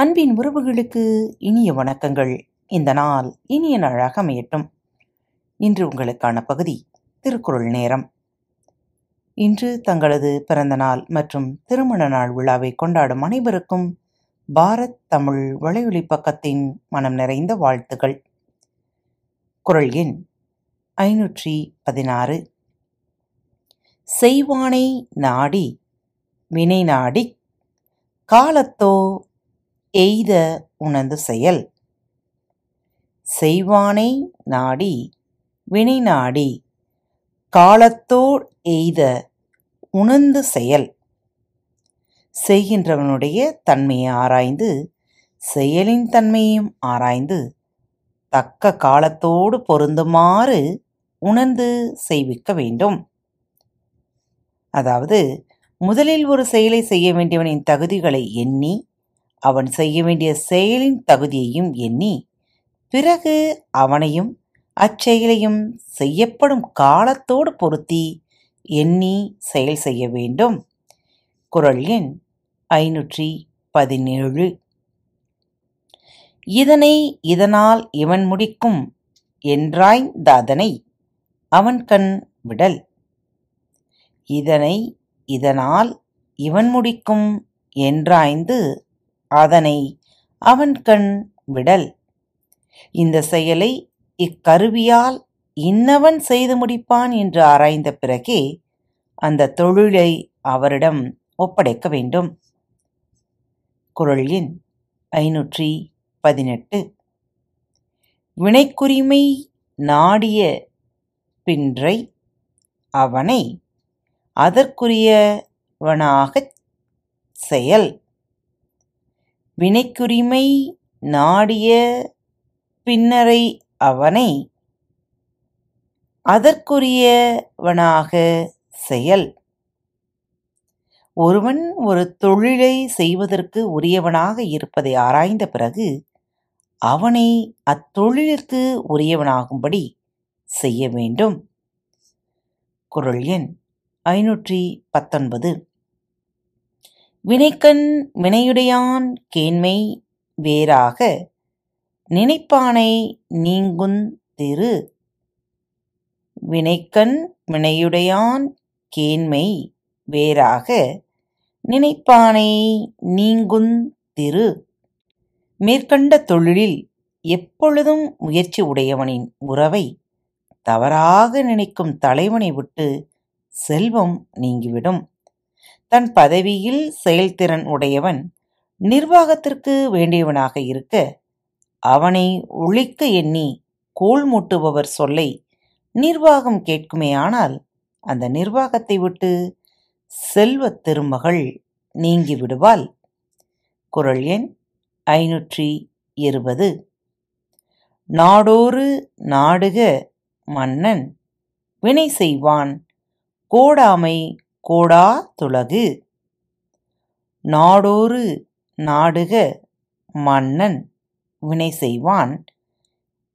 அன்பின் உறவுகளுக்கு இனிய வணக்கங்கள். இந்த நாள் இனிய நாளாக அமையட்டும். இன்று உங்களுக்கான பகுதி திருக்குறள் நேரம். இன்று தங்களது பிறந்த நாள் மற்றும் திருமண நாள் விழாவை கொண்டாடும் அனைவருக்கும் பாரத் தமிழ் வலையொலி பக்கத்தின் மனம் நிறைந்த வாழ்த்துகள் குரல் எண் ஐநூற்றி பதினாறு. செய்வானை நாடி வினை நாடி காலத்தோ எய்த உணர்ந்து செயல். செய்வானை நாடி வினை நாடி காலத்தோர் எய்த உணர்ந்து செயல். செய்கின்றவனுடைய தன்மையை ஆராய்ந்து செயலின் தன்மையும் ஆராய்ந்து தக்க காலத்தோடு பொருந்துமாறு உணர்ந்து செய்விக்க வேண்டும். அதாவது முதலில் ஒரு செயலை செய்ய வேண்டியவனின் தகுதிகளை எண்ணி அவன் செய்ய வேண்டிய செயலின் தகுதியையும் எண்ணி பிறகு அவனையும் அச்செயலையும் செய்யப்படும் காலத்தோடு பொருத்தி எண்ணி செயல் செய்ய வேண்டும். குரல் எண் ஐநூற்றி பதினேழு. இதனை இதனால் இவன் முடிக்கும் என்றாய்ந்தாதனை அவன் கண் விடல். இதனை இதனால் இவன் முடிக்கும் என்றாய்ந்து அதனை அவன் கண் விடல். இந்த செயலை இக்கருவியால் இன்னவன் செய்து முடிப்பான் என்று ஆராய்ந்த பிறகே அந்த தொழிலை அவரிடம் ஒப்படைக்க வேண்டும். குரல் எண் ஐநூற்றி பதினெட்டு. வினைக்குரிமை நாடிய பின்றை அவனை அதற்குரியவனாகச் செயல். வினைக்குரிமை நாடிய பின்னரை அவனை அதற்குரியவனாக செயல். ஒருவன் ஒரு தொழிலை செய்வதற்கு உரியவனாக இருப்பதை ஆராய்ந்த பிறகு அவனை அத்தொழிலிற்கு உரியவனாகும்படி செய்ய வேண்டும். குரல் எண் ஐநூற்றி பத்தொன்பது. வினைக்கண் வினையுடையான் கேண்மை வேறாக நினைப்பானை நீங்குந் திரு. வினைக்கண் வினையுடையான் கேண்மை வேறாக நினைப்பானை நீங்குந் திரு. மேற்கண்ட தொழிலில் எப்பொழுதும் முயற்சி உடையவனின் உறவை தவறாக நினைக்கும் தலைவனை விட்டு செல்வம் நீங்கிவிடும். தன் பதவியில் செயல்திறன் உடையவன் நிர்வாகத்திற்கு வேண்டியவனாக இருக்க அவனை ஒழிக்க எண்ணி கோல் மூட்டுபவர் சொல்லை நிர்வாகம் கேட்குமேயானால் அந்த நிர்வாகத்தை விட்டு செல்வத் திருமகள் நீங்கி விடுவாள். குரல் எண் ஐநூற்றி இருபது. நாடோறு நாடுக மன்னன் வினை செய்வான் கோடாமை கோடா துலகு. நாடோறு நாடுக மன்னன் வினை செய்வான்.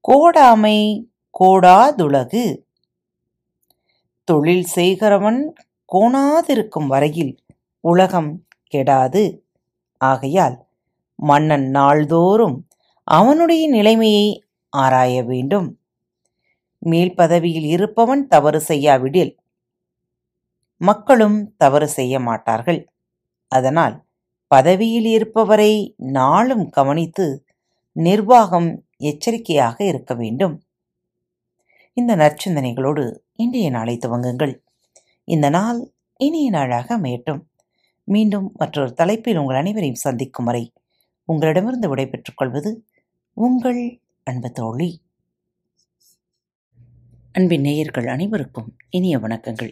கோடாமை கோடாதுலகு தொழில் செய்கிறவன் கோணாதிருக்கும் வரையில் உலகம் கெடாது. ஆகையால் மன்னன் நாள்தோறும் அவனுடைய நிலைமையை ஆராய வேண்டும். மேல் பதவியில் இருப்பவன் தவறு செய்யாவிடில் மக்களும் தவறு செய்ய மாட்டார்கள். அதனால் பதவியில் இருப்பவரை நாளும் கவனித்து நிர்வாகம் எச்சரிக்கையாக இருக்க வேண்டும். இந்த நற்சிந்தனைகளோடு இன்றைய நாளை துவங்குங்கள். இந்த நாள் இனிய நாளாக அமையட்டும். மீண்டும் மற்றொரு தலைப்பில் உங்கள் அனைவரையும் சந்திக்கும் வரை உங்களிடமிருந்து விடைபெற்றுக் கொள்வது உங்கள் அன்பு தோழி. அன்பின் நேயர்கள் அனைவருக்கும் இனிய வணக்கங்கள்.